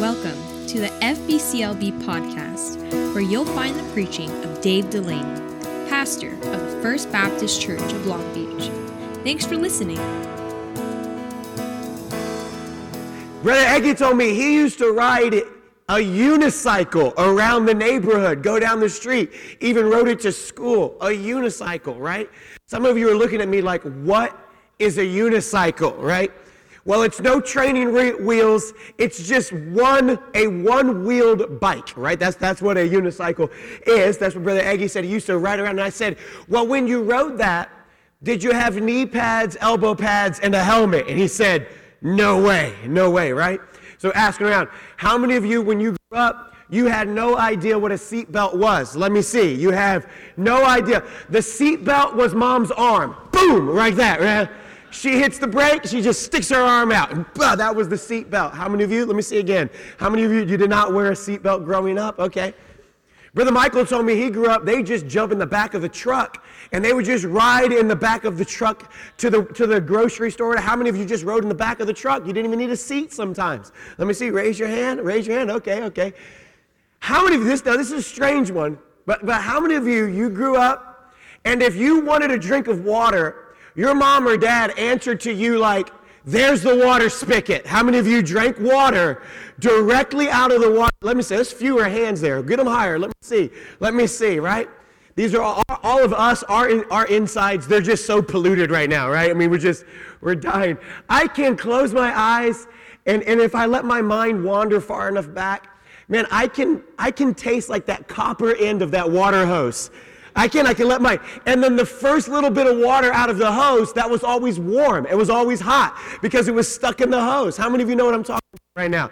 Welcome to the FBCLB podcast, where you'll find the preaching of Dave Delaney, pastor of the First Baptist Church of Long Beach. Thanks for listening. Brother Eggy told me he used to ride a unicycle around the neighborhood, go down the street, even rode it to school. A unicycle, right? Some of you are looking at me like, what is a unicycle, right? Well, it's no training re- wheels. It's just one a one-wheeled bike, right? That's that's what a unicycle is. That's what Brother Aggie said. He used to ride around. And I said, well, when you rode that, did you have knee pads, elbow pads, and a helmet? And he said, no way, no way, right? So asking around, how many of you, when you grew up, you had no idea what a seatbelt was? Let me see. You have no idea. The seatbelt was mom's arm. Boom, right there. Right? She hits the brake, she just sticks her arm out, bah, that was the seatbelt. How many of you, let me see again, how many of you, you did not wear a seatbelt growing up? Okay. Brother Michael told me he grew up, they just jump in the back of the truck and they would just ride in the back of the truck to the, to the grocery store. How many of you just rode in the back of the truck? You didn't even need a seat sometimes. Let me see, raise your hand, raise your hand. Okay, okay. How many of you, this, now this is a strange one, but, but how many of you, you grew up and if you wanted a drink of water, your mom or dad answered to you like, there's the water spigot. How many of you drank water directly out of the water? Let me see. There's fewer hands there. Get them higher. Let me see. Let me see, right? These are all, all of us, our, our insides, they're just so polluted right now, right? I mean, we're just, we're dying. I can close my eyes, and, and if I let my mind wander far enough back, man, I can, I can taste like that copper end of that water hose I can, I can let my, and then the first little bit of water out of the hose, that was always warm. It was always hot because it was stuck in the hose. How many of you know what I'm talking about right now?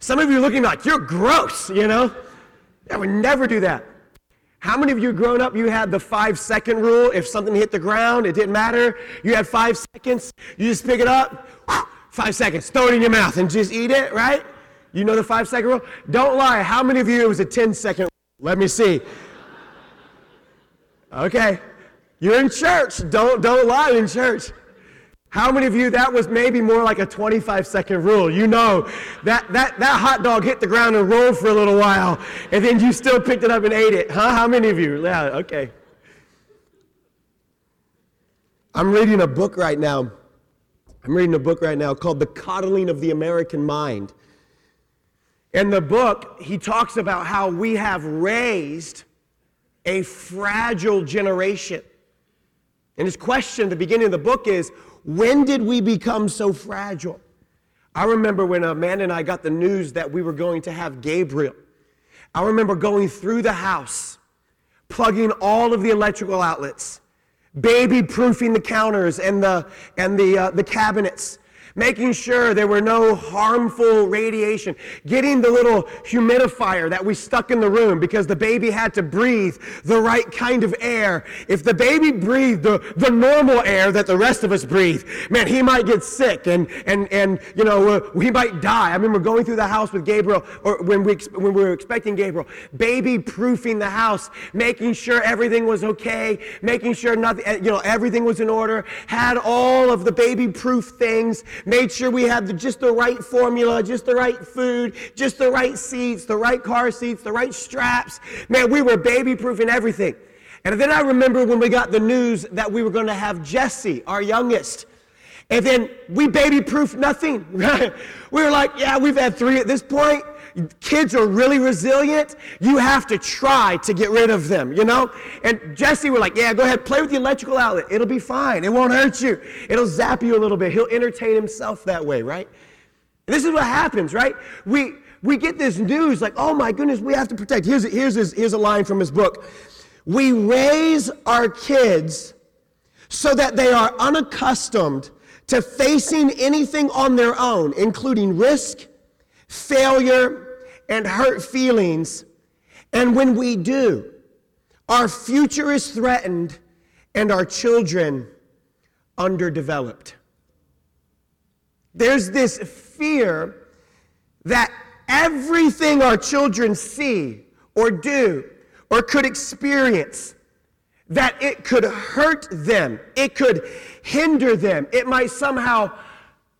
Some of you are looking like, you're gross, you know? I would never do that. How many of you grown up, you had the five second rule? If something hit the ground, it didn't matter. You had five seconds, you just pick it up, five seconds, throw it in your mouth and just eat it, right? You know the five second rule? Don't lie. How many of you it was a 10 second? Let me see. Okay. You're in church. Don't, don't lie in church. How many of you, that was maybe more like a 25 second rule? You know that, that, that hot dog hit the ground and rolled for a little while, and then you still picked it up and ate it. Huh? How many of you? Yeah, okay. I'm reading a book right now. I'm reading a book right now called The Coddling of the American Mind. In the book, he talks about how we have raised a fragile generation. And his question at the beginning of the book is when did we become so fragile? I remember when Amanda and I got the news that we were going to have Gabriel. I remember going through the house, plugging all of the electrical outlets, baby proofing the counters and the, and the, uh, the cabinets, making sure there were no harmful radiation, getting the little humidifier that we stuck in the room because the baby had to breathe the right kind of air. If the baby breathed the, the normal air that the rest of us breathe, man, he might get sick and, and, and you know, uh, he might die. I remember going through the house with Gabriel, or when we, when we were expecting Gabriel, baby proofing the house, making sure everything was okay, making sure nothing, you know, everything was in order, had all of the baby proof things, made sure we had the, just the right formula, just the right food, just the right seats, the right car seats, the right straps. Man, we were baby proofing everything. And then I remember when we got the news that we were going to have Jesse, our youngest. And then we baby proofed nothing. We were like, yeah, we've had three at this point kids are really resilient. You have to try to get rid of them, you know? And Jesse were like, yeah, go ahead, play with the electrical outlet. It'll be fine. It won't hurt you. It'll zap you a little bit. He'll entertain himself that way, right? And this is what happens, right? We, we get this news like, oh my goodness, we have to protect. Here's, here's, his, here's a line from his book. We raise our kids so that they are unaccustomed to facing anything on their own, including risk, failure, and hurt feelings. And when we do, our future is threatened and our children underdeveloped. There's this fear that everything our children see or do or could experience that it could hurt them it could hinder them it might somehow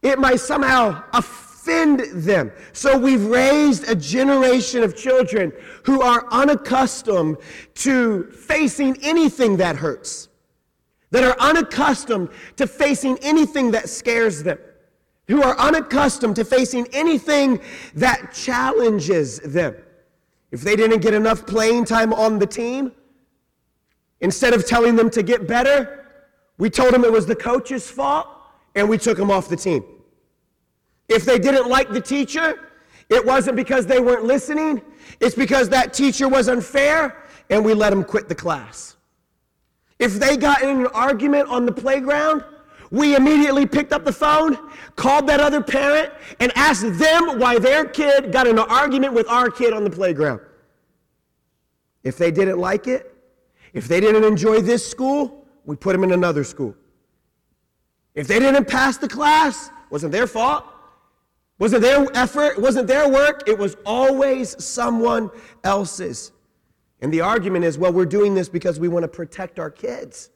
it might somehow affect offend them. So we've raised a generation of children who are unaccustomed to facing anything that hurts, that are unaccustomed to facing anything that scares them, who are unaccustomed to facing anything that challenges them. If they didn't get enough playing time on the team, instead of telling them to get better, we told them it was the coach's fault and we took them off the team. If they didn't like the teacher, it wasn't because they weren't listening, it's because that teacher was unfair and we let them quit the class. If they got in an argument on the playground, we immediately picked up the phone, called that other parent, and asked them why their kid got in an argument with our kid on the playground. If they didn't like it, if they didn't enjoy this school, we put them in another school. If they didn't pass the class, wasn't their fault. Wasn't their effort, wasn't their work, it was always someone else's. And the argument is well, we're doing this because we want to protect our kids.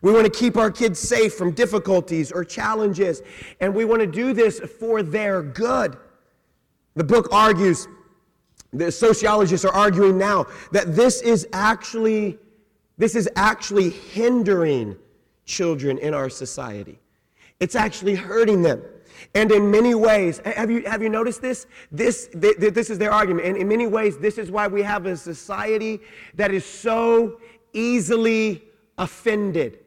We want to keep our kids safe from difficulties or challenges, and we want to do this for their good. The book argues, the sociologists are arguing now that this is actually this is actually hindering children in our society. It's actually hurting them. And in many ways, have you, have you noticed this? This, th- this is their argument. And in many ways, this is why we have a society that is so easily offended.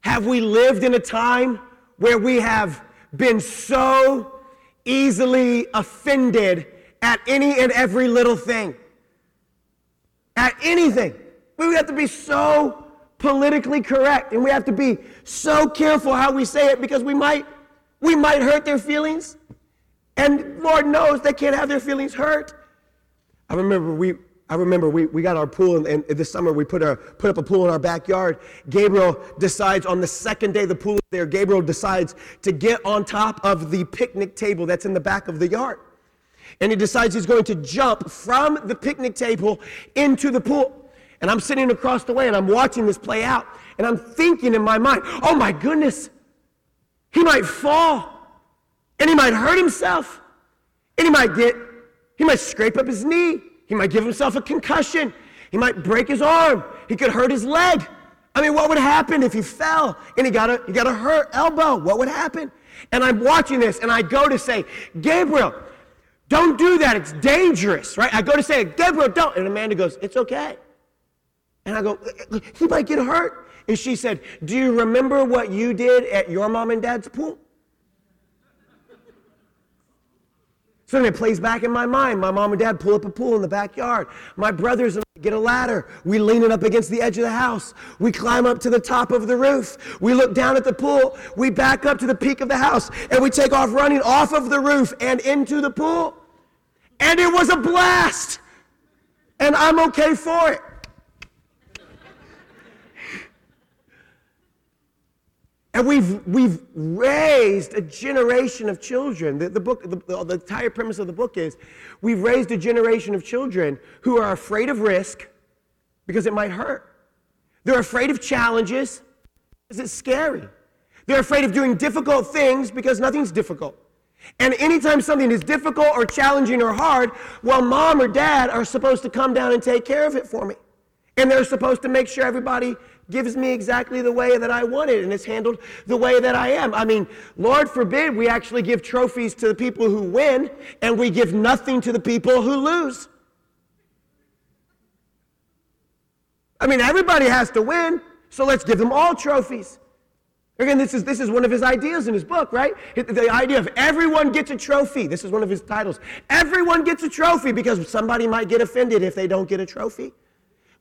Have we lived in a time where we have been so easily offended at any and every little thing? At anything. We have to be so politically correct and we have to be so careful how we say it because we might we might hurt their feelings. And Lord knows they can't have their feelings hurt. I remember we I remember we, we got our pool, and, this summer we put, a, put up a pool in our backyard. Gabriel decides on the second day the pool is there, Gabriel decides to get on top of the picnic table that's in the back of the yard. And he decides he's going to jump from the picnic table into the pool. And I'm sitting across the way and I'm watching this play out. And I'm thinking in my mind, oh my goodness, he might fall and he might hurt himself and he might get, he might scrape up his knee. He might give himself a concussion. He might break his arm. He could hurt his leg. I mean, what would happen if he fell and he got a, he got a hurt elbow? What would happen? And I'm watching this and I go to say, Gabriel, don't do that. It's dangerous, right? I go to say, Gabriel, don't. And Amanda goes, it's okay. And I go, he might get hurt. And she said, Do you remember what you did at your mom and dad's pool? So then it plays back in my mind. My mom and dad pull up a pool in the backyard. My brothers and I get a ladder. We lean it up against the edge of the house. We climb up to the top of the roof. We look down at the pool. We back up to the peak of the house. And we take off running off of the roof and into the pool. And it was a blast. And I'm okay for it. And we've, we've raised a generation of children. The, the book, the, the entire premise of the book is we've raised a generation of children who are afraid of risk because it might hurt. They're afraid of challenges because it's scary. They're afraid of doing difficult things because nothing's difficult. And anytime something is difficult or challenging or hard, well, mom or dad are supposed to come down and take care of it for me. And they're supposed to make sure everybody gives me exactly the way that I want it and it's handled the way that I am. I mean, Lord forbid we actually give trophies to the people who win and we give nothing to the people who lose. I mean, everybody has to win, so let's give them all trophies. Again, this is, this is one of his ideas in his book, right? The idea of everyone gets a trophy. This is one of his titles. Everyone gets a trophy because somebody might get offended if they don't get a trophy.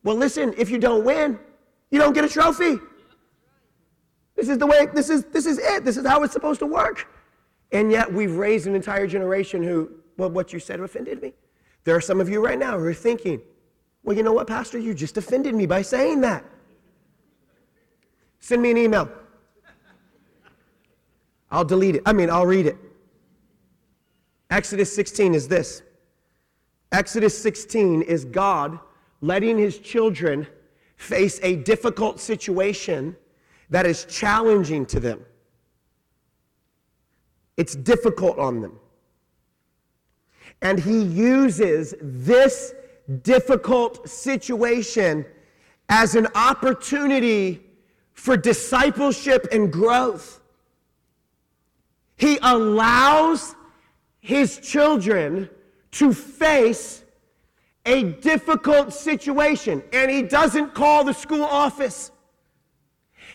Well, listen, if you don't win, you don't get a trophy. This is the way, this is, this is it. This is how it's supposed to work. And yet we've raised an entire generation who, well, what you said offended me. There are some of you right now who are thinking, well, you know what, Pastor? You just offended me by saying that. Send me an email. I'll delete it. I mean, I'll read it. Exodus 16 is this Exodus 16 is God letting his children face a difficult situation that is challenging to them. It's difficult on them. And he uses this difficult situation as an opportunity for discipleship and growth. He allows his children to face a difficult situation, and he doesn't call the school office.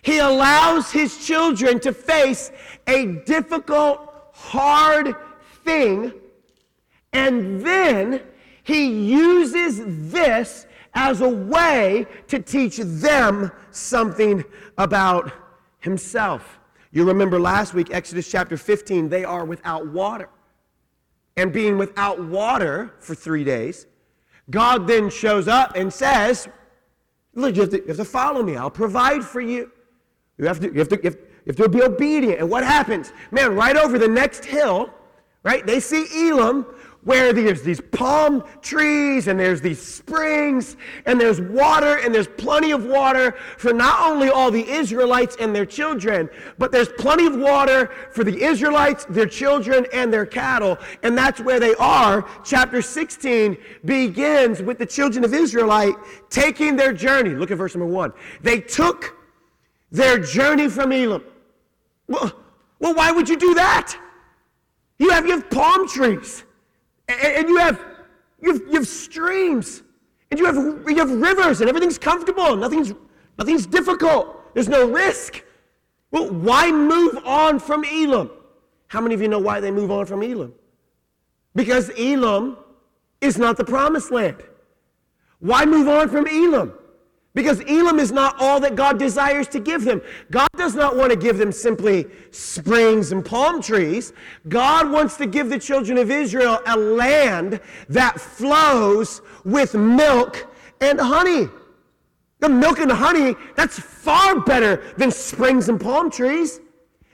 He allows his children to face a difficult, hard thing, and then he uses this as a way to teach them something about himself. You remember last week, Exodus chapter 15, they are without water. And being without water for three days, God then shows up and says, Look, you have to, you have to follow me. I'll provide for you. You have, to, you, have to, you, have, you have to be obedient. And what happens? Man, right over the next hill, right, they see Elim where there's these palm trees and there's these springs and there's water and there's plenty of water for not only all the Israelites and their children, but there's plenty of water for the Israelites, their children, and their cattle. And that's where they are. Chapter 16 begins with the children of Israelite taking their journey. Look at verse number one. They took their journey from Elim. Well, well why would you do that? You have, you have palm trees and you have, you have, you have streams, and you have, you have rivers, and everything's comfortable, nothing's, nothing's difficult, there's no risk. Well, why move on from Elim? How many of you know why they move on from Elim? Because Elim is not the promised land. Why move on from Elim? Because Elim is not all that God desires to give them. God does not want to give them simply springs and palm trees. God wants to give the children of Israel a land that flows with milk and honey. The milk and honey, that's far better than springs and palm trees.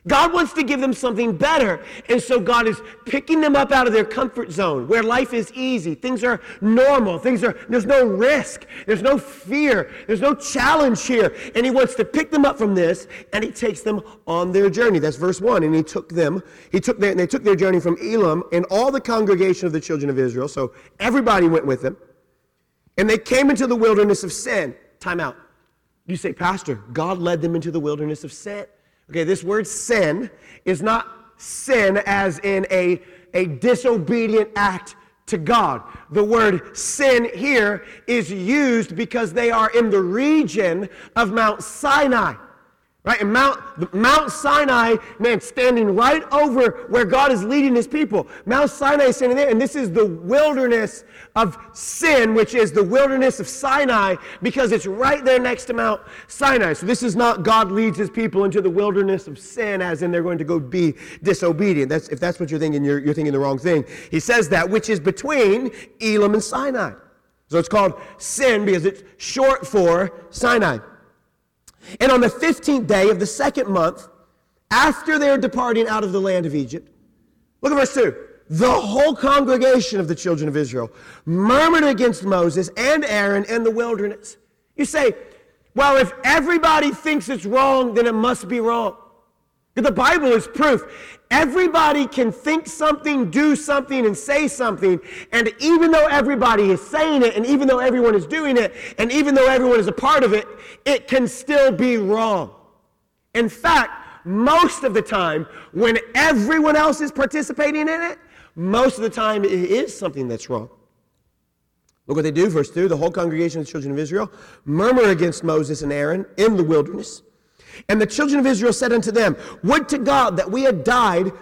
God wants to give them something better. And so God is picking them up out of their comfort zone where life is easy. Things are normal. Things are, there's no risk. There's no fear. There's no challenge here. And he wants to pick them up from this and he takes them on their journey. That's verse one. And he took them, he took their, and they took their journey from Elim and all the congregation of the children of Israel. So everybody went with them. And they came into the wilderness of sin. Time out. You say, Pastor, God led them into the wilderness of sin. Okay, this word sin is not sin as in a, a disobedient act to God. The word sin here is used because they are in the region of Mount Sinai. Right? And Mount, Mount Sinai, man, standing right over where God is leading his people. Mount Sinai is standing there, and this is the wilderness of sin, which is the wilderness of Sinai, because it's right there next to Mount Sinai. So this is not God leads his people into the wilderness of sin, as in they're going to go be disobedient. That's, if that's what you're thinking, you're, you're thinking the wrong thing. He says that, which is between Elim and Sinai. So it's called sin because it's short for Sinai. And on the 15th day of the second month, after their departing out of the land of Egypt, look at verse 2. The whole congregation of the children of Israel murmured against Moses and Aaron in the wilderness. You say, well, if everybody thinks it's wrong, then it must be wrong. The Bible is proof. Everybody can think something, do something, and say something. And even though everybody is saying it, and even though everyone is doing it, and even though everyone is a part of it, it can still be wrong. In fact, most of the time, when everyone else is participating in it, most of the time it is something that's wrong. Look what they do, verse 2 the whole congregation of the children of Israel murmur against Moses and Aaron in the wilderness. And the children of Israel said unto them, Would to God that we had died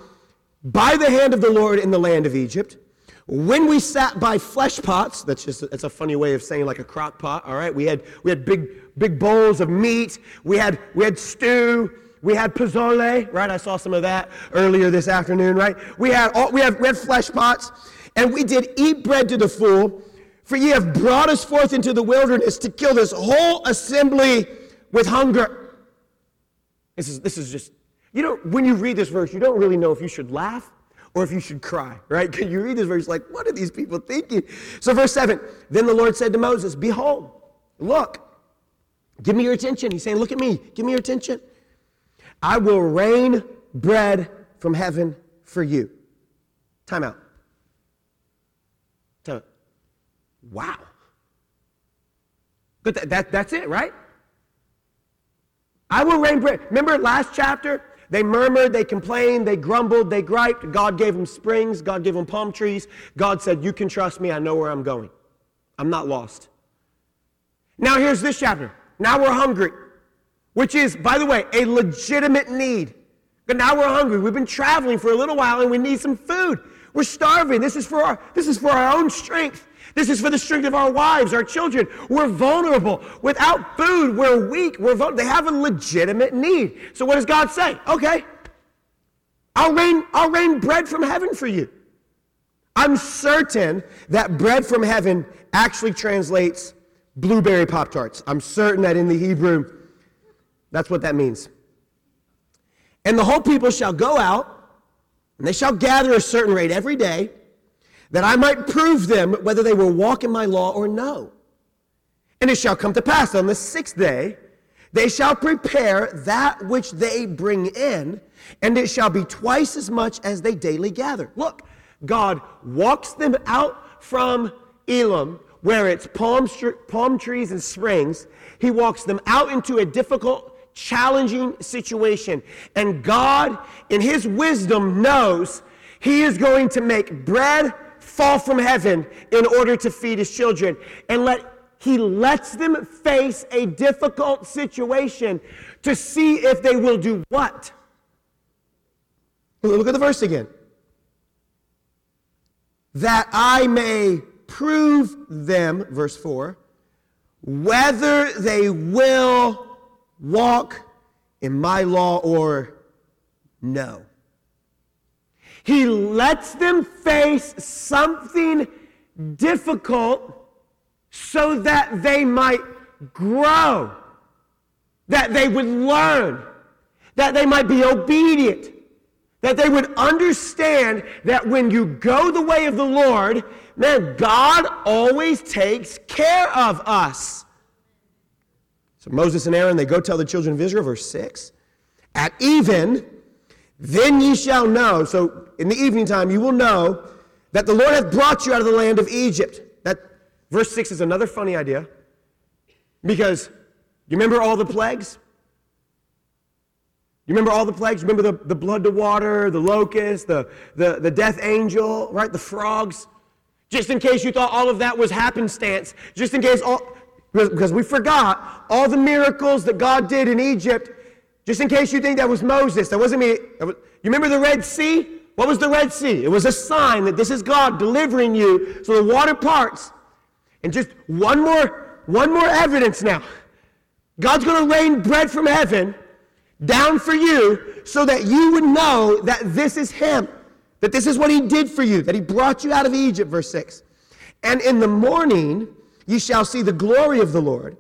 by the hand of the Lord in the land of Egypt, when we sat by flesh pots, that's just that's a funny way of saying like a crock pot, all right? We had we had big big bowls of meat, we had we had stew, we had pozole, right? I saw some of that earlier this afternoon, right? We had all, we had we had flesh pots, and we did eat bread to the full, for ye have brought us forth into the wilderness to kill this whole assembly with hunger. This is, this is just, you know, when you read this verse, you don't really know if you should laugh or if you should cry, right? Because you read this verse like, what are these people thinking? So, verse 7 Then the Lord said to Moses, Behold, look, give me your attention. He's saying, Look at me, give me your attention. I will rain bread from heaven for you. Time out. Wow. But that, that, that's it, right? I will rain bread. Remember last chapter? They murmured, they complained, they grumbled, they griped. God gave them springs, God gave them palm trees. God said, You can trust me, I know where I'm going. I'm not lost. Now here's this chapter. Now we're hungry, which is, by the way, a legitimate need. But now we're hungry. We've been traveling for a little while and we need some food. We're starving. This is for our, this is for our own strength. This is for the strength of our wives, our children. We're vulnerable. Without food, we're weak. We're vulnerable. They have a legitimate need. So what does God say? Okay, I'll rain, I'll rain bread from heaven for you. I'm certain that bread from heaven actually translates blueberry Pop Tarts. I'm certain that in the Hebrew, that's what that means. And the whole people shall go out, and they shall gather a certain rate every day that I might prove them whether they will walk in my law or no. And it shall come to pass on the sixth day, they shall prepare that which they bring in, and it shall be twice as much as they daily gather. Look, God walks them out from Elim, where it's palm, palm trees and springs. He walks them out into a difficult, challenging situation. And God, in His wisdom, knows He is going to make bread fall from heaven in order to feed his children. And let he lets them face a difficult situation to see if they will do what? Look at the verse again. That I may prove them, verse 4, whether they will walk in my law or no. He lets them face something difficult so that they might grow, that they would learn, that they might be obedient, that they would understand that when you go the way of the Lord, man, God always takes care of us. So Moses and Aaron, they go tell the children of Israel, verse 6, at even, then ye shall know. So in the evening time, you will know that the Lord hath brought you out of the land of Egypt. That verse 6 is another funny idea. Because you remember all the plagues? You remember all the plagues? Remember the, the blood to water, the locust, the, the, the death angel, right? The frogs. Just in case you thought all of that was happenstance, just in case all, because we forgot all the miracles that God did in Egypt, just in case you think that was Moses, that wasn't me. That was, you remember the Red Sea? What was the Red Sea? It was a sign that this is God delivering you so the water parts. And just one more, one more evidence now. God's going to rain bread from heaven down for you so that you would know that this is Him, that this is what He did for you, that He brought you out of Egypt, verse 6. And in the morning you shall see the glory of the Lord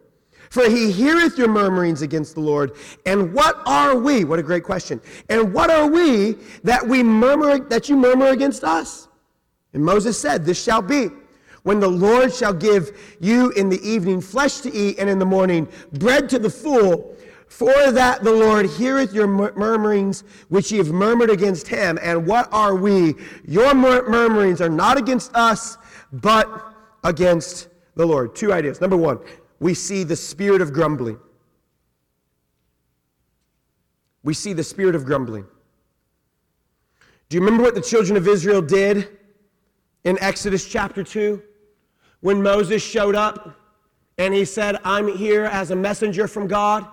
for he heareth your murmurings against the Lord. And what are we? What a great question. And what are we that we murmur, that you murmur against us? And Moses said, This shall be when the Lord shall give you in the evening flesh to eat, and in the morning bread to the full. For that the Lord heareth your murmurings which ye have murmured against him. And what are we? Your murmurings are not against us, but against the Lord. Two ideas. Number one, we see the spirit of grumbling. We see the spirit of grumbling. Do you remember what the children of Israel did in Exodus chapter 2 when Moses showed up and he said, I'm here as a messenger from God?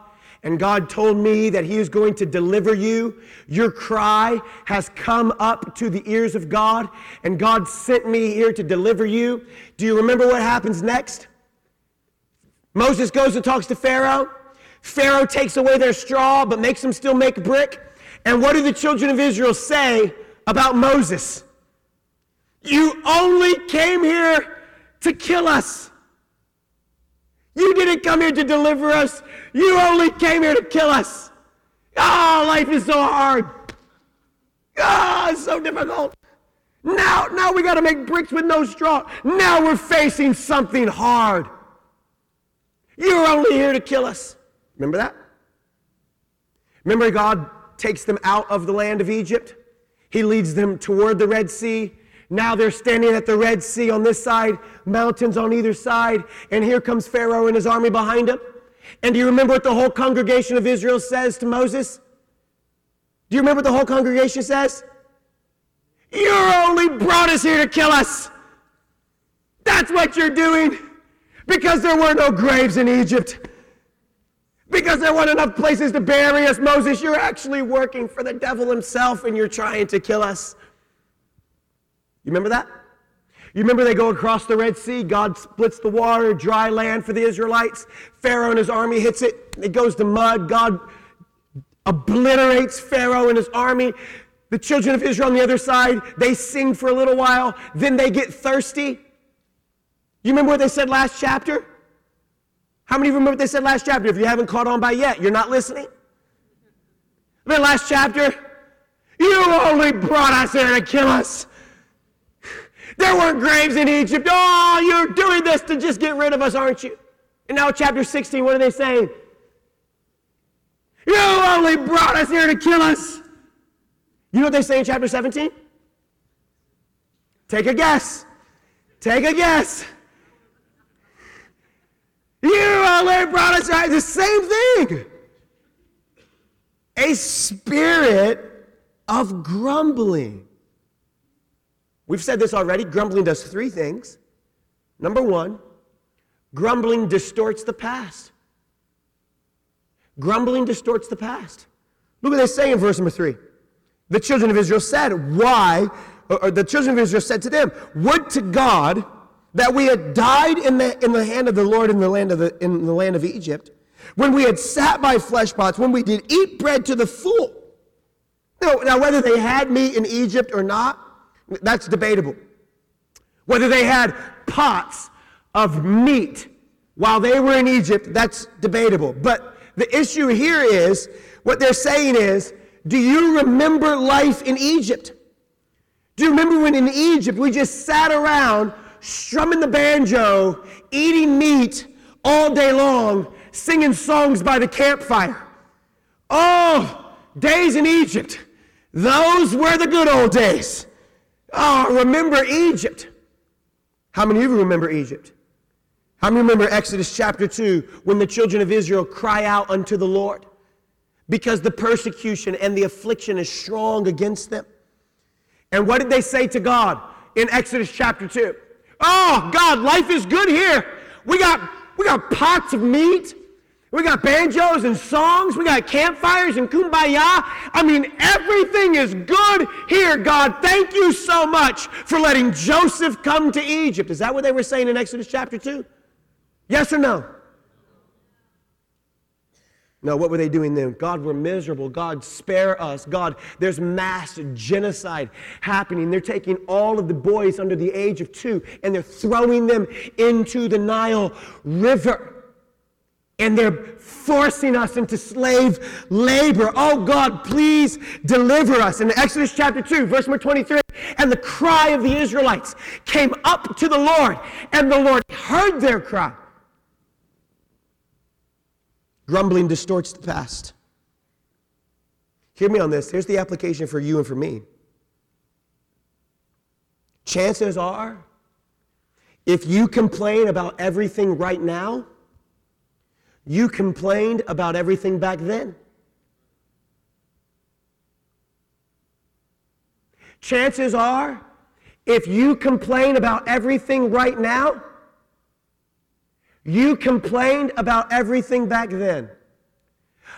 and God told me that He is going to deliver you. Your cry has come up to the ears of God, and God sent me here to deliver you. Do you remember what happens next? Moses goes and talks to Pharaoh. Pharaoh takes away their straw, but makes them still make brick. And what do the children of Israel say about Moses? You only came here to kill us. You didn't come here to deliver us. You only came here to kill us. Oh, life is so hard. Ah, oh, it's so difficult. Now, now we got to make bricks with no straw. Now we're facing something hard. You're only here to kill us. Remember that? Remember, God takes them out of the land of Egypt? He leads them toward the Red Sea. Now they're standing at the Red Sea on this side, mountains on either side, and here comes Pharaoh and his army behind him. And do you remember what the whole congregation of Israel says to Moses? Do you remember what the whole congregation says? You only brought us here to kill us. That's what you're doing. Because there were no graves in Egypt. Because there weren't enough places to bury us, Moses, you're actually working for the devil himself and you're trying to kill us. You remember that? You remember they go across the Red Sea, God splits the water, dry land for the Israelites. Pharaoh and his army hits it, it goes to mud. God obliterates Pharaoh and his army. The children of Israel on the other side, they sing for a little while, then they get thirsty. You remember what they said last chapter? How many of you remember what they said last chapter? If you haven't caught on by yet, you're not listening. The last chapter, you only brought us here to kill us. There weren't graves in Egypt. Oh, you're doing this to just get rid of us, aren't you? And now, chapter 16, what are they saying? You only brought us here to kill us. You know what they say in chapter 17? Take a guess. Take a guess. You only brought us here. The same thing. A spirit of grumbling. We've said this already. Grumbling does three things. Number one, grumbling distorts the past. Grumbling distorts the past. Look what they say in verse number three. The children of Israel said, Why? Or the children of Israel said to them, Would to God that we had died in the, in the hand of the Lord in the, land of the, in the land of Egypt, when we had sat by flesh pots, when we did eat bread to the full. Now, now, whether they had meat in Egypt or not, that's debatable. Whether they had pots of meat while they were in Egypt, that's debatable. But the issue here is what they're saying is, do you remember life in Egypt? Do you remember when in Egypt we just sat around strumming the banjo, eating meat all day long, singing songs by the campfire? Oh, days in Egypt. Those were the good old days. Oh, remember Egypt. How many of you remember Egypt? How many remember Exodus chapter 2 when the children of Israel cry out unto the Lord because the persecution and the affliction is strong against them? And what did they say to God in Exodus chapter 2? Oh, God, life is good here. We got, we got pots of meat. We got banjos and songs. We got campfires and kumbaya. I mean, everything is good here, God. Thank you so much for letting Joseph come to Egypt. Is that what they were saying in Exodus chapter 2? Yes or no? No, what were they doing then? God, we're miserable. God, spare us. God, there's mass genocide happening. They're taking all of the boys under the age of two and they're throwing them into the Nile River and they're forcing us into slave labor. Oh God, please deliver us. In Exodus chapter 2, verse number 23, and the cry of the Israelites came up to the Lord, and the Lord heard their cry. Grumbling distorts the past. Hear me on this. Here's the application for you and for me. Chances are, if you complain about everything right now, you complained about everything back then. Chances are, if you complain about everything right now, you complained about everything back then.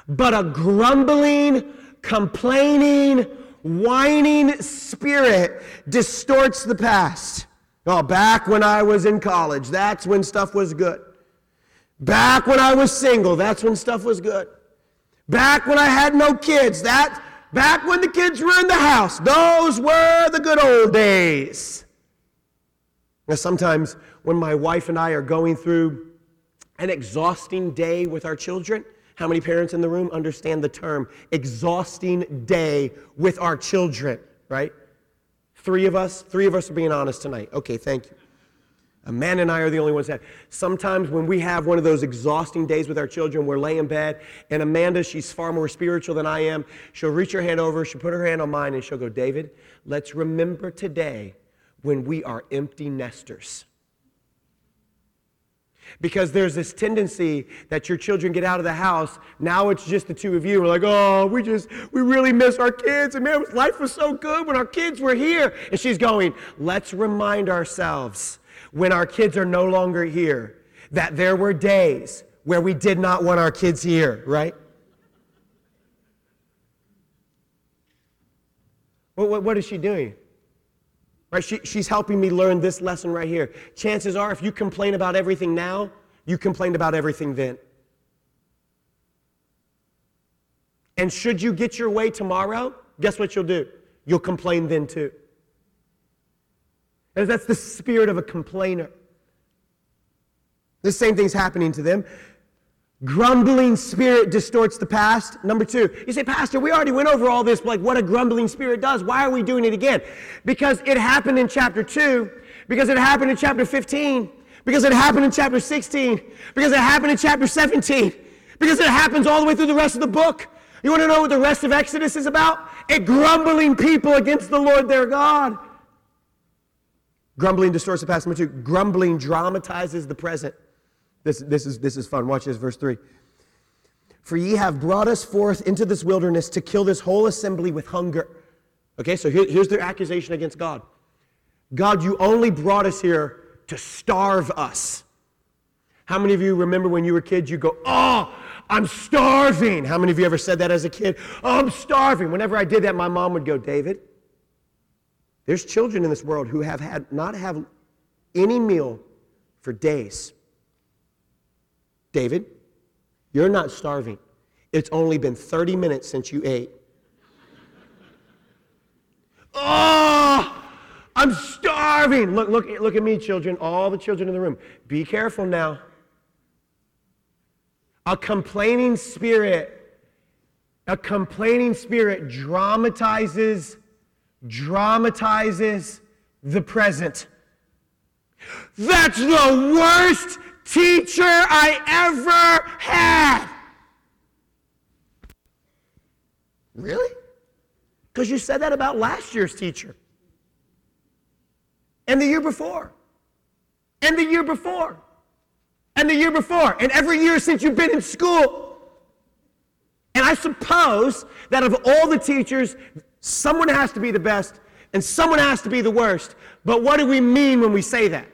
But a grumbling, complaining, whining spirit distorts the past. Oh, back when I was in college, that's when stuff was good. Back when I was single, that's when stuff was good. Back when I had no kids, that back when the kids were in the house, those were the good old days. Now, sometimes when my wife and I are going through an exhausting day with our children, how many parents in the room understand the term exhausting day with our children, right? Three of us, three of us are being honest tonight. Okay, thank you. Amanda and I are the only ones that. Sometimes when we have one of those exhausting days with our children, we're laying in bed, and Amanda, she's far more spiritual than I am. She'll reach her hand over, she'll put her hand on mine, and she'll go, David, let's remember today when we are empty nesters. Because there's this tendency that your children get out of the house. Now it's just the two of you. We're like, oh, we just, we really miss our kids. And man, life was so good when our kids were here. And she's going, let's remind ourselves when our kids are no longer here that there were days where we did not want our kids here, right? What, what, what is she doing? Right? She, she's helping me learn this lesson right here. Chances are, if you complain about everything now, you complained about everything then. And should you get your way tomorrow, guess what you'll do? You'll complain then too. And that's the spirit of a complainer. The same thing's happening to them. Grumbling spirit distorts the past. Number two, you say, Pastor, we already went over all this, like what a grumbling spirit does. Why are we doing it again? Because it happened in chapter 2, because it happened in chapter 15, because it happened in chapter 16, because it happened in chapter 17, because it happens all the way through the rest of the book. You want to know what the rest of Exodus is about? A grumbling people against the Lord their God. Grumbling distorts the past. Number two, grumbling dramatizes the present. This, this, is, this is fun. Watch this, verse 3. For ye have brought us forth into this wilderness to kill this whole assembly with hunger. Okay, so here, here's their accusation against God God, you only brought us here to starve us. How many of you remember when you were kids, you go, Oh, I'm starving. How many of you ever said that as a kid? Oh, I'm starving. Whenever I did that, my mom would go, David, there's children in this world who have had not have any meal for days. David, you're not starving. It's only been 30 minutes since you ate. oh, I'm starving. Look, look, look at me, children, all the children in the room. Be careful now. A complaining spirit, a complaining spirit dramatizes, dramatizes the present. That's the worst teacher I ever had. Really? Because you said that about last year's teacher. And the year before. And the year before. And the year before. And every year since you've been in school. And I suppose that of all the teachers, someone has to be the best and someone has to be the worst. But what do we mean when we say that?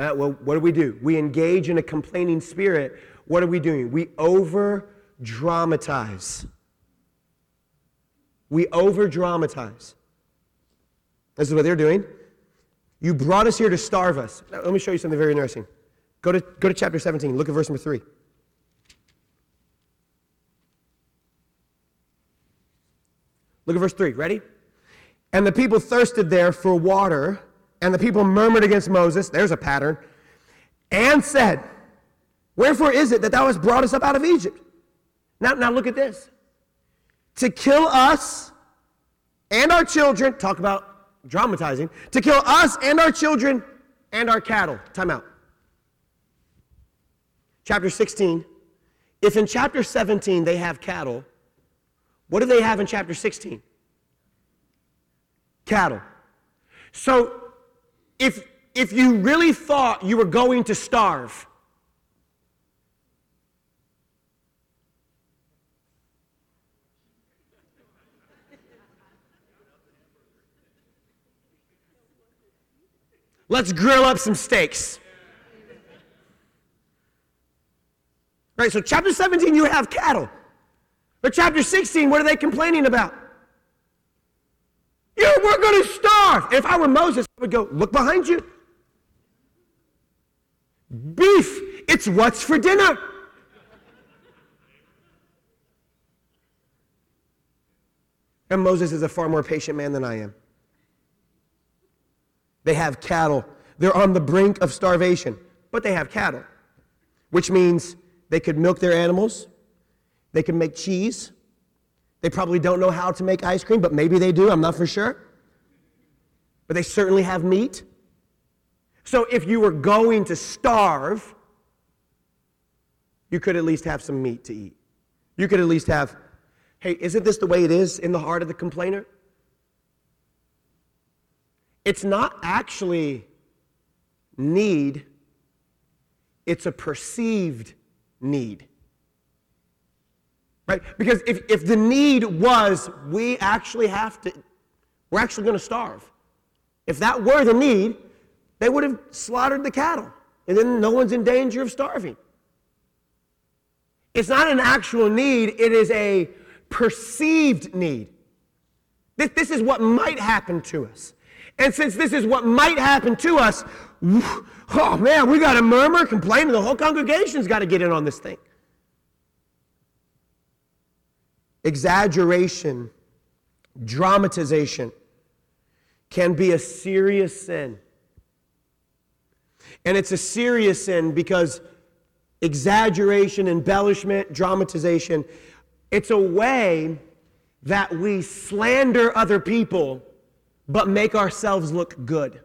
Uh, well, what do we do? We engage in a complaining spirit. What are we doing? We over dramatize. We over dramatize. This is what they're doing. You brought us here to starve us. Now, let me show you something very interesting. Go to, go to chapter 17. Look at verse number 3. Look at verse 3. Ready? And the people thirsted there for water and the people murmured against Moses, there's a pattern, and said, Wherefore is it that thou hast brought us up out of Egypt? Now, now look at this. To kill us and our children, talk about dramatizing, to kill us and our children and our cattle. Time out. Chapter 16. If in chapter 17 they have cattle, what do they have in chapter 16? Cattle. So if, if you really thought you were going to starve, let's grill up some steaks. Right, so chapter 17, you have cattle. But chapter 16, what are they complaining about? Yeah, we're going to starve. If I were Moses, I would go, look behind you. Beef, it's what's for dinner. And Moses is a far more patient man than I am. They have cattle. They're on the brink of starvation, but they have cattle, which means they could milk their animals, they can make cheese, they probably don't know how to make ice cream, but maybe they do. I'm not for sure. But they certainly have meat. So if you were going to starve, you could at least have some meat to eat. You could at least have, hey, isn't this the way it is in the heart of the complainer? It's not actually need, it's a perceived need. Right? Because if, if the need was we actually have to, we're actually going to starve. If that were the need, they would have slaughtered the cattle, and then no one's in danger of starving. It's not an actual need, it is a perceived need. This, this is what might happen to us. And since this is what might happen to us, oh man, we got to murmur, complain, and the whole congregation's got to get in on this thing. Exaggeration, dramatization can be a serious sin. And it's a serious sin because exaggeration, embellishment, dramatization, it's a way that we slander other people but make ourselves look good.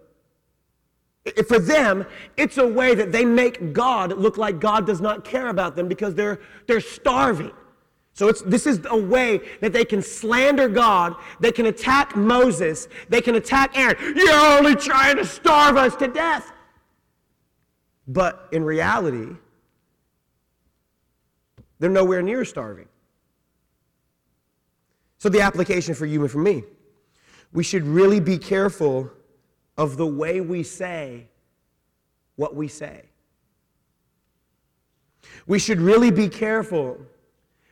For them, it's a way that they make God look like God does not care about them because they're, they're starving. So this is a way that they can slander God, they can attack Moses, they can attack Aaron. You're only trying to starve us to death. But in reality, they're nowhere near starving. So, the application for you and for me we should really be careful of the way we say what we say. We should really be careful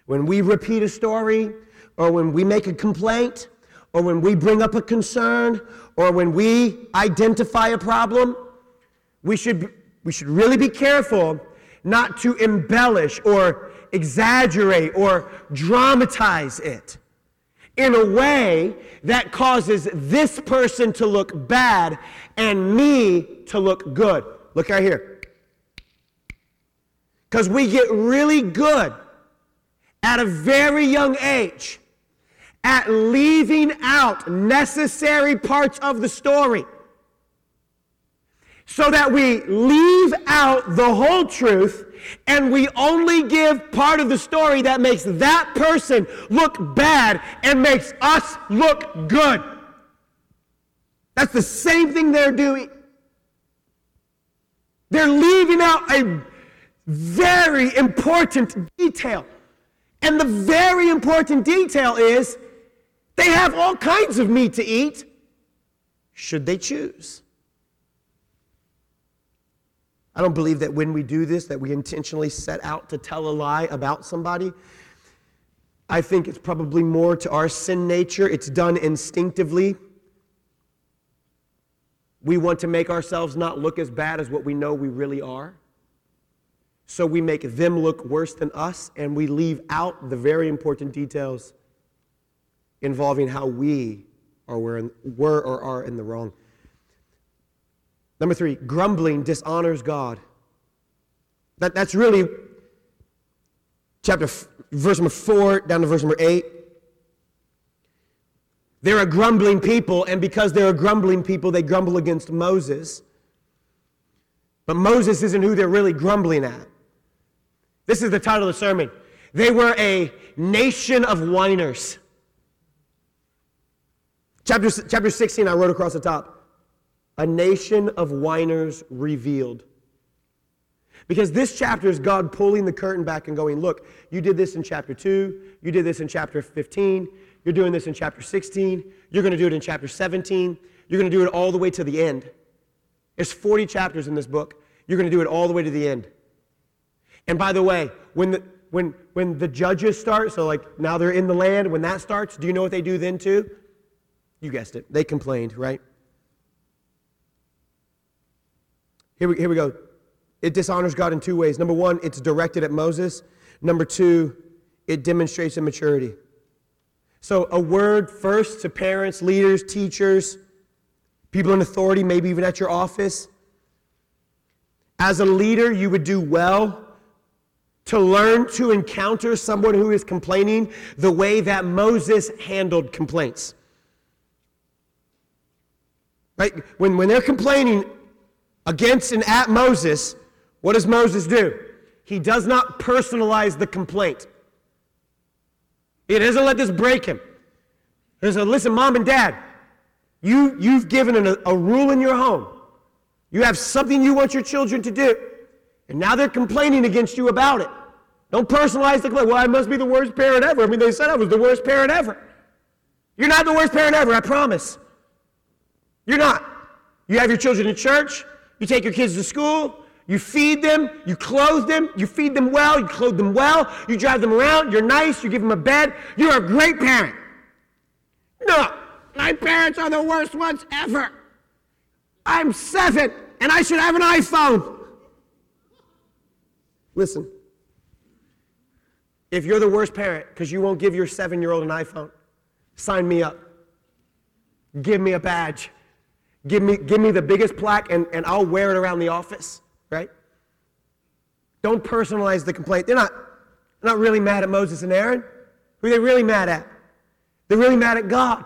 when we repeat a story or when we make a complaint or when we bring up a concern or when we identify a problem. We should, we should really be careful not to embellish or exaggerate or dramatize it in a way that causes this person to look bad and me to look good. Look right here. Because we get really good at a very young age at leaving out necessary parts of the story so that we leave out the whole truth and we only give part of the story that makes that person look bad and makes us look good. That's the same thing they're doing. They're leaving out a very important detail. And the very important detail is they have all kinds of meat to eat, should they choose. I don't believe that when we do this that we intentionally set out to tell a lie about somebody. I think it's probably more to our sin nature. It's done instinctively. We want to make ourselves not look as bad as what we know we really are. So we make them look worse than us, and we leave out the very important details involving how we are were, were or are in the wrong. Number three, grumbling dishonors God. That, that's really chapter verse number four down to verse number eight. They're a grumbling people, and because they're a grumbling people, they grumble against Moses. But Moses isn't who they're really grumbling at. This is the title of the sermon. They were a nation of whiners. Chapter, chapter 16, I wrote across the top a nation of whiners revealed. Because this chapter is God pulling the curtain back and going, look, you did this in chapter 2, you did this in chapter 15, you're doing this in chapter 16, you're going to do it in chapter 17, you're going to do it all the way to the end. There's 40 chapters in this book. You're going to do it all the way to the end. And by the way, when the, when, when the judges start, so like now they're in the land, when that starts, do you know what they do then too? You guessed it. They complained, right? Here we, here we go. It dishonors God in two ways. Number one, it's directed at Moses. Number two, it demonstrates immaturity. So, a word first to parents, leaders, teachers, people in authority, maybe even at your office. As a leader, you would do well to learn to encounter someone who is complaining the way that Moses handled complaints. Right? When, when they're complaining, against and at Moses, what does Moses do? He does not personalize the complaint. He doesn't let this break him. He says, listen, mom and dad, You, you've given a, a rule in your home. You have something you want your children to do. And now they're complaining against you about it. Don't personalize the complaint. Well, I must be the worst parent ever. I mean, they said I was the worst parent ever. You're not the worst parent ever, I promise. You're not. You have your children in church, you take your kids to school, you feed them, you clothe them, you feed them well, you clothe them well, you drive them around, you're nice, you give them a bed. You're a great parent. No, my parents are the worst ones ever. I'm seven and I should have an iPhone. Listen, if you're the worst parent because you won't give your seven year old an iPhone, sign me up. Give me a badge. Give me, give me the biggest plaque and, and I'll wear it around the office, right? Don't personalize the complaint. They're not, they're not really mad at Moses and Aaron. Who are they really mad at? They're really mad at God.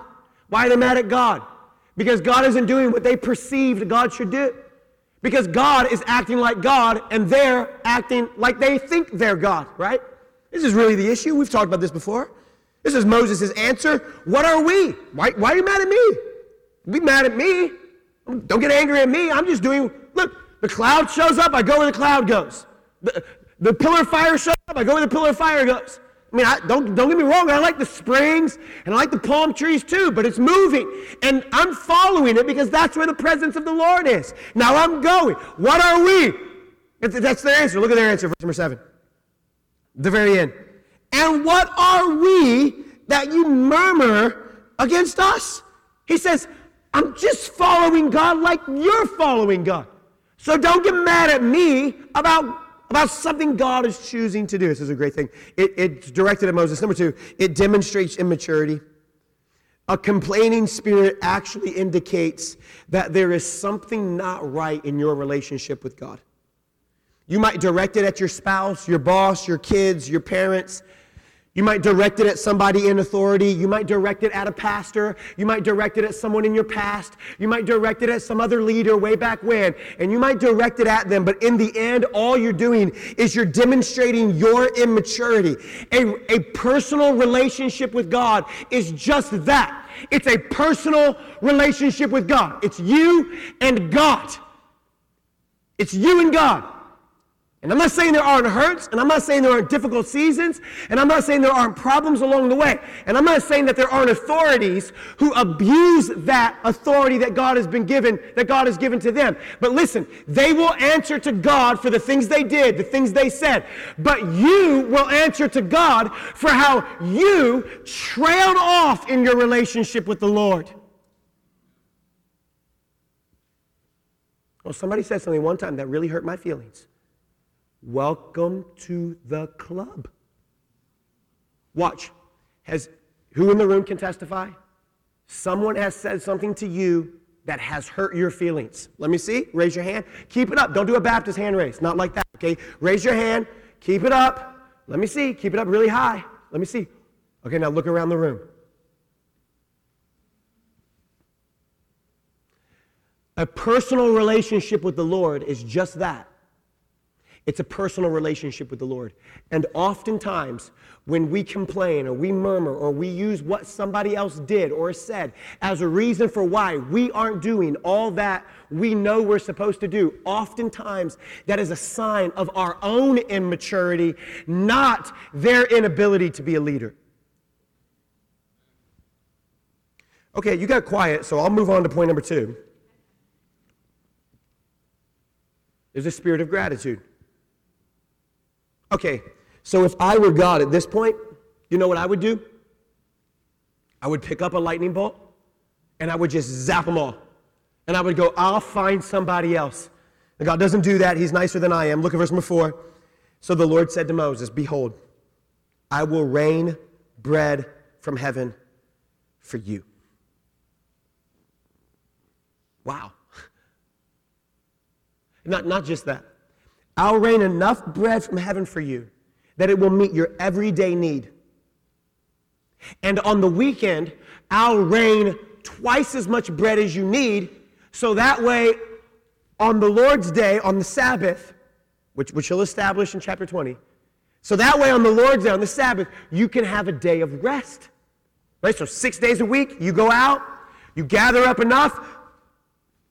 Why are they mad at God? Because God isn't doing what they perceived God should do. Because God is acting like God and they're acting like they think they're God, right? This is really the issue. We've talked about this before. This is Moses' answer. What are we? Why, why are you mad at me? Be mad at me. Don't get angry at me. I'm just doing, look, the cloud shows up, I go where the cloud goes. The, the pillar of fire shows up, I go where the pillar of fire goes. I mean, I, don't, don't get me wrong, I like the springs and I like the palm trees too, but it's moving. And I'm following it because that's where the presence of the Lord is. Now I'm going. What are we? That's their answer. Look at their answer, verse number seven. The very end. And what are we that you murmur against us? He says, I'm just following God like you're following God. So don't get mad at me about, about something God is choosing to do. This is a great thing. It, it's directed at Moses. Number two, it demonstrates immaturity. A complaining spirit actually indicates that there is something not right in your relationship with God. You might direct it at your spouse, your boss, your kids, your parents. You might direct it at somebody in authority. You might direct it at a pastor. You might direct it at someone in your past. You might direct it at some other leader way back when. And you might direct it at them. But in the end, all you're doing is you're demonstrating your immaturity. A, a personal relationship with God is just that. It's a personal relationship with God. It's you and God. It's you and God. And I'm not saying there aren't hurts, and I'm not saying there aren't difficult seasons, and I'm not saying there aren't problems along the way. And I'm not saying that there aren't authorities who abuse that authority that God has been given, that God has given to them. But listen, they will answer to God for the things they did, the things they said. But you will answer to God for how you trailed off in your relationship with the Lord. Well, somebody said something one time that really hurt my feelings. Welcome to the club. Watch. Has who in the room can testify? Someone has said something to you that has hurt your feelings. Let me see. Raise your hand. Keep it up. Don't do a Baptist hand raise. Not like that, okay? Raise your hand. Keep it up. Let me see. Keep it up really high. Let me see. Okay, now look around the room. A personal relationship with the Lord is just that. It's a personal relationship with the Lord. And oftentimes, when we complain or we murmur or we use what somebody else did or said as a reason for why we aren't doing all that we know we're supposed to do, oftentimes that is a sign of our own immaturity, not their inability to be a leader. Okay, you got quiet, so I'll move on to point number two. There's a spirit of gratitude. Okay, so if I were God at this point, you know what I would do? I would pick up a lightning bolt and I would just zap them all. And I would go, I'll find somebody else. And God doesn't do that. He's nicer than I am. Look at verse number four. So the Lord said to Moses, Behold, I will rain bread from heaven for you. Wow. Not, not just that. I'll rain enough bread from heaven for you that it will meet your everyday need. And on the weekend, I'll rain twice as much bread as you need, so that way, on the Lord's day, on the Sabbath, which, which he'll establish in chapter 20, so that way, on the Lord's day, on the Sabbath, you can have a day of rest. Right? So, six days a week, you go out, You gather up enough,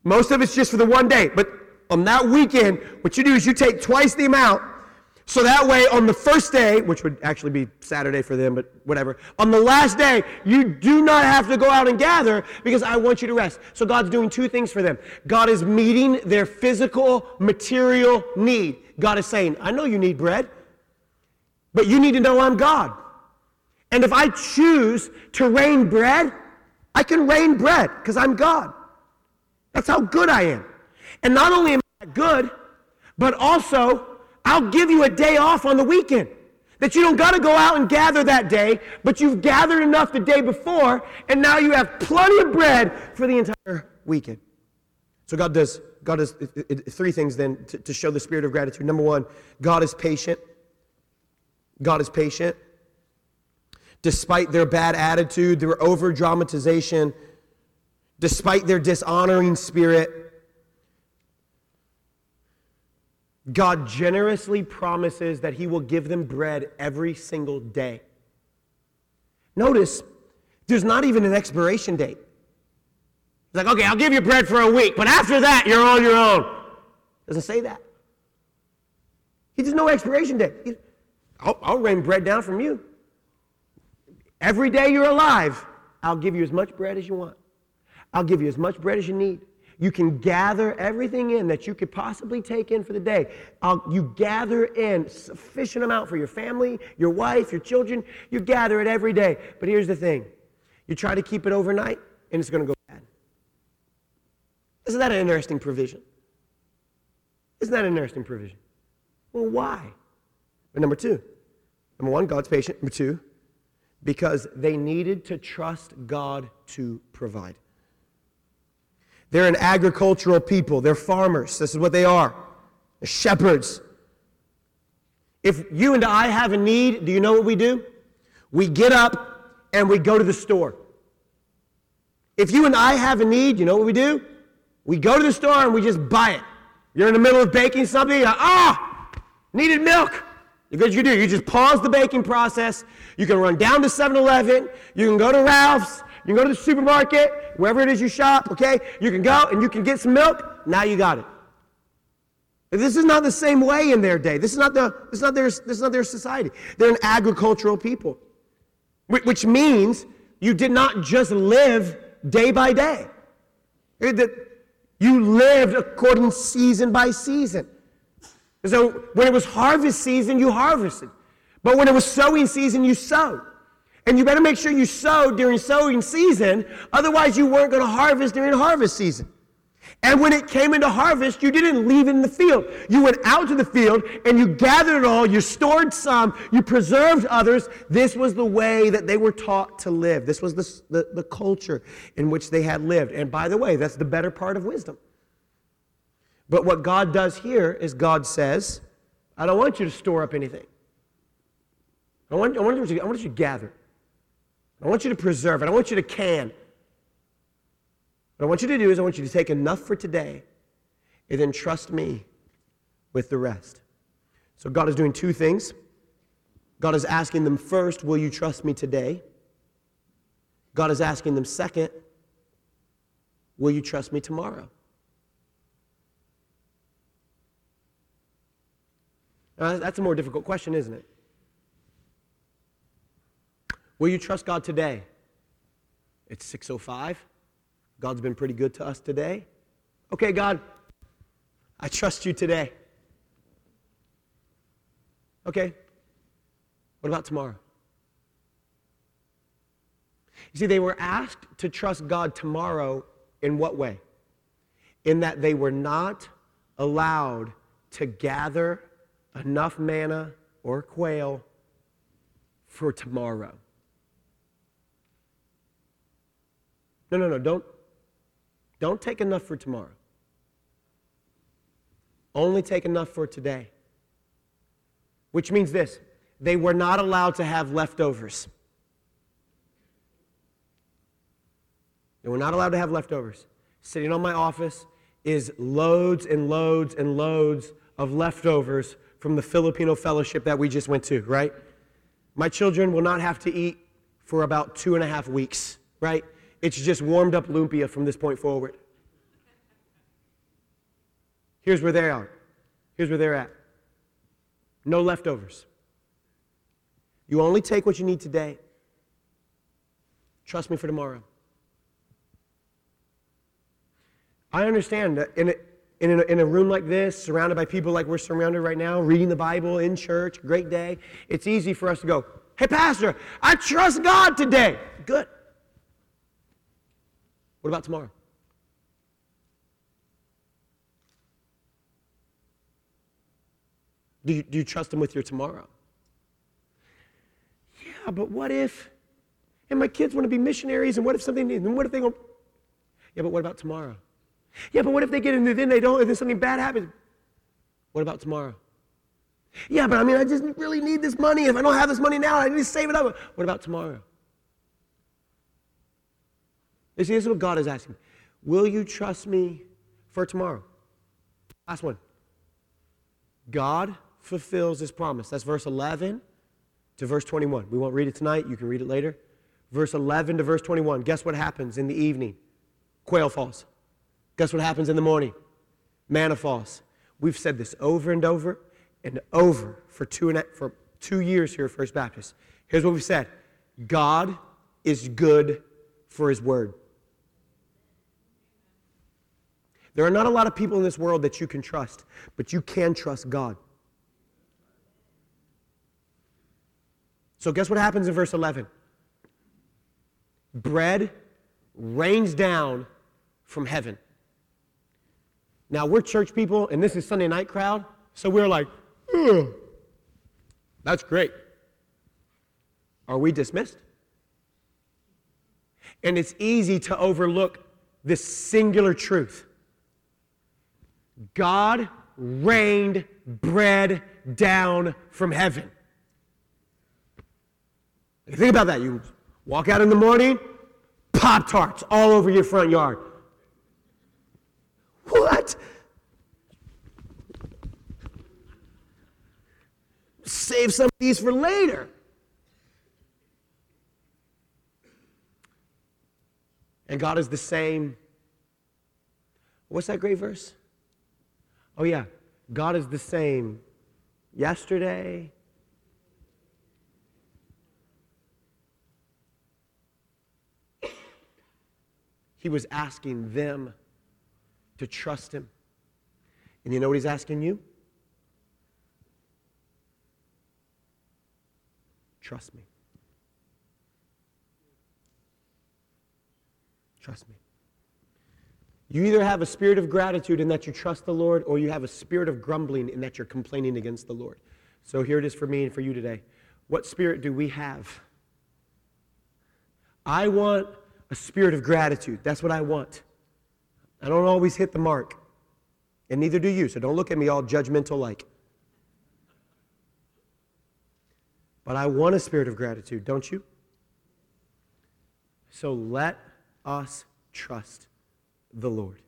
most of it's just for the one day, but on that weekend, what you do is you take twice the amount. So that way, on the first day, which would actually be Saturday for them, but whatever, on the last day, you do not have to go out and gather because I want you to rest. So God's doing two things for them. God is meeting their physical, material need. God is saying, I know you need bread, but you need to know I'm God. And if I choose to rain bread, I can rain bread because I'm God. That's how good I am. And not only am I good, but also I'll give you a day off on the weekend. That you don't got to go out and gather that day, but you've gathered enough the day before, and now you have plenty of bread for the entire weekend. So God does, God does three things then to, to show the spirit of gratitude. Number one, God is patient. God is patient. Despite their bad attitude, their over dramatization, despite their dishonoring spirit, God generously promises that He will give them bread every single day. Notice, there's not even an expiration date. It's like, okay, I'll give you bread for a week, but after that, you're on your own. Doesn't say that. He does no expiration date. He, I'll, I'll rain bread down from you. Every day you're alive, I'll give you as much bread as you want. I'll give you as much bread as you need. You can gather everything in that you could possibly take in for the day. I'll, you gather in sufficient amount for your family, your wife, your children. You gather it every day. But here's the thing you try to keep it overnight, and it's going to go bad. Isn't that an interesting provision? Isn't that an interesting provision? Well, why? But number two, number one, God's patient. Number two, because they needed to trust God to provide. They're an agricultural people, they're farmers. This is what they are they're shepherds. If you and I have a need, do you know what we do? We get up and we go to the store. If you and I have a need, you know what we do? We go to the store and we just buy it. You're in the middle of baking something, like, ah, needed milk. Because you do, you just pause the baking process. You can run down to 7 Eleven. You can go to Ralph's. You can go to the supermarket, wherever it is you shop, okay? You can go and you can get some milk. Now you got it. This is not the same way in their day. This is not, the, this is not, their, this is not their society. They're an agricultural people, which means you did not just live day by day. You lived according season by season. So when it was harvest season, you harvested. But when it was sowing season, you sowed. And you better make sure you sow during sowing season, otherwise, you weren't going to harvest during harvest season. And when it came into harvest, you didn't leave it in the field. You went out to the field and you gathered it all, you stored some, you preserved others. This was the way that they were taught to live. This was the, the, the culture in which they had lived. And by the way, that's the better part of wisdom. But what God does here is God says, I don't want you to store up anything. I want, I want, you, I want you to gather. I want you to preserve it. I want you to can. What I want you to do is I want you to take enough for today and then trust me with the rest. So God is doing two things. God is asking them first, will you trust me today? God is asking them second, will you trust me tomorrow? Now, that's a more difficult question, isn't it? Will you trust God today? It's 605. God's been pretty good to us today. Okay, God, I trust you today. Okay. What about tomorrow? You see, they were asked to trust God tomorrow in what way? In that they were not allowed to gather enough manna or quail for tomorrow. No, no, no, don't, don't take enough for tomorrow. Only take enough for today. Which means this they were not allowed to have leftovers. They were not allowed to have leftovers. Sitting on my office is loads and loads and loads of leftovers from the Filipino fellowship that we just went to, right? My children will not have to eat for about two and a half weeks, right? It's just warmed up lumpia from this point forward. Here's where they are. Here's where they're at. No leftovers. You only take what you need today. Trust me for tomorrow. I understand that in a, in a, in a room like this, surrounded by people like we're surrounded right now, reading the Bible in church, great day, it's easy for us to go, hey, Pastor, I trust God today. Good. What about tomorrow? Do you, do you trust Him with your tomorrow? Yeah, but what if, and my kids want to be missionaries, and what if something, and what if they go, yeah, but what about tomorrow? Yeah, but what if they get into then they don't, and then something bad happens? What about tomorrow? Yeah, but I mean, I just really need this money. If I don't have this money now, I need to save it up. What about tomorrow? This is what God is asking. Will you trust me for tomorrow? Last one. God fulfills his promise. That's verse 11 to verse 21. We won't read it tonight. You can read it later. Verse 11 to verse 21. Guess what happens in the evening? Quail falls. Guess what happens in the morning? Manna falls. We've said this over and over and over for two, and, for two years here at First Baptist. Here's what we've said God is good for his word. There are not a lot of people in this world that you can trust, but you can trust God. So, guess what happens in verse 11? Bread rains down from heaven. Now, we're church people, and this is Sunday night crowd, so we're like, that's great. Are we dismissed? And it's easy to overlook this singular truth God rained bread down from heaven. Think about that. You walk out in the morning, Pop Tarts all over your front yard. What? Save some of these for later. And God is the same. What's that great verse? Oh, yeah. God is the same yesterday, He was asking them to trust Him. And you know what He's asking you? Trust me. Trust me. You either have a spirit of gratitude in that you trust the Lord, or you have a spirit of grumbling in that you're complaining against the Lord. So here it is for me and for you today. What spirit do we have? I want a spirit of gratitude. That's what I want. I don't always hit the mark, and neither do you, so don't look at me all judgmental like. But I want a spirit of gratitude, don't you? So let us trust the Lord.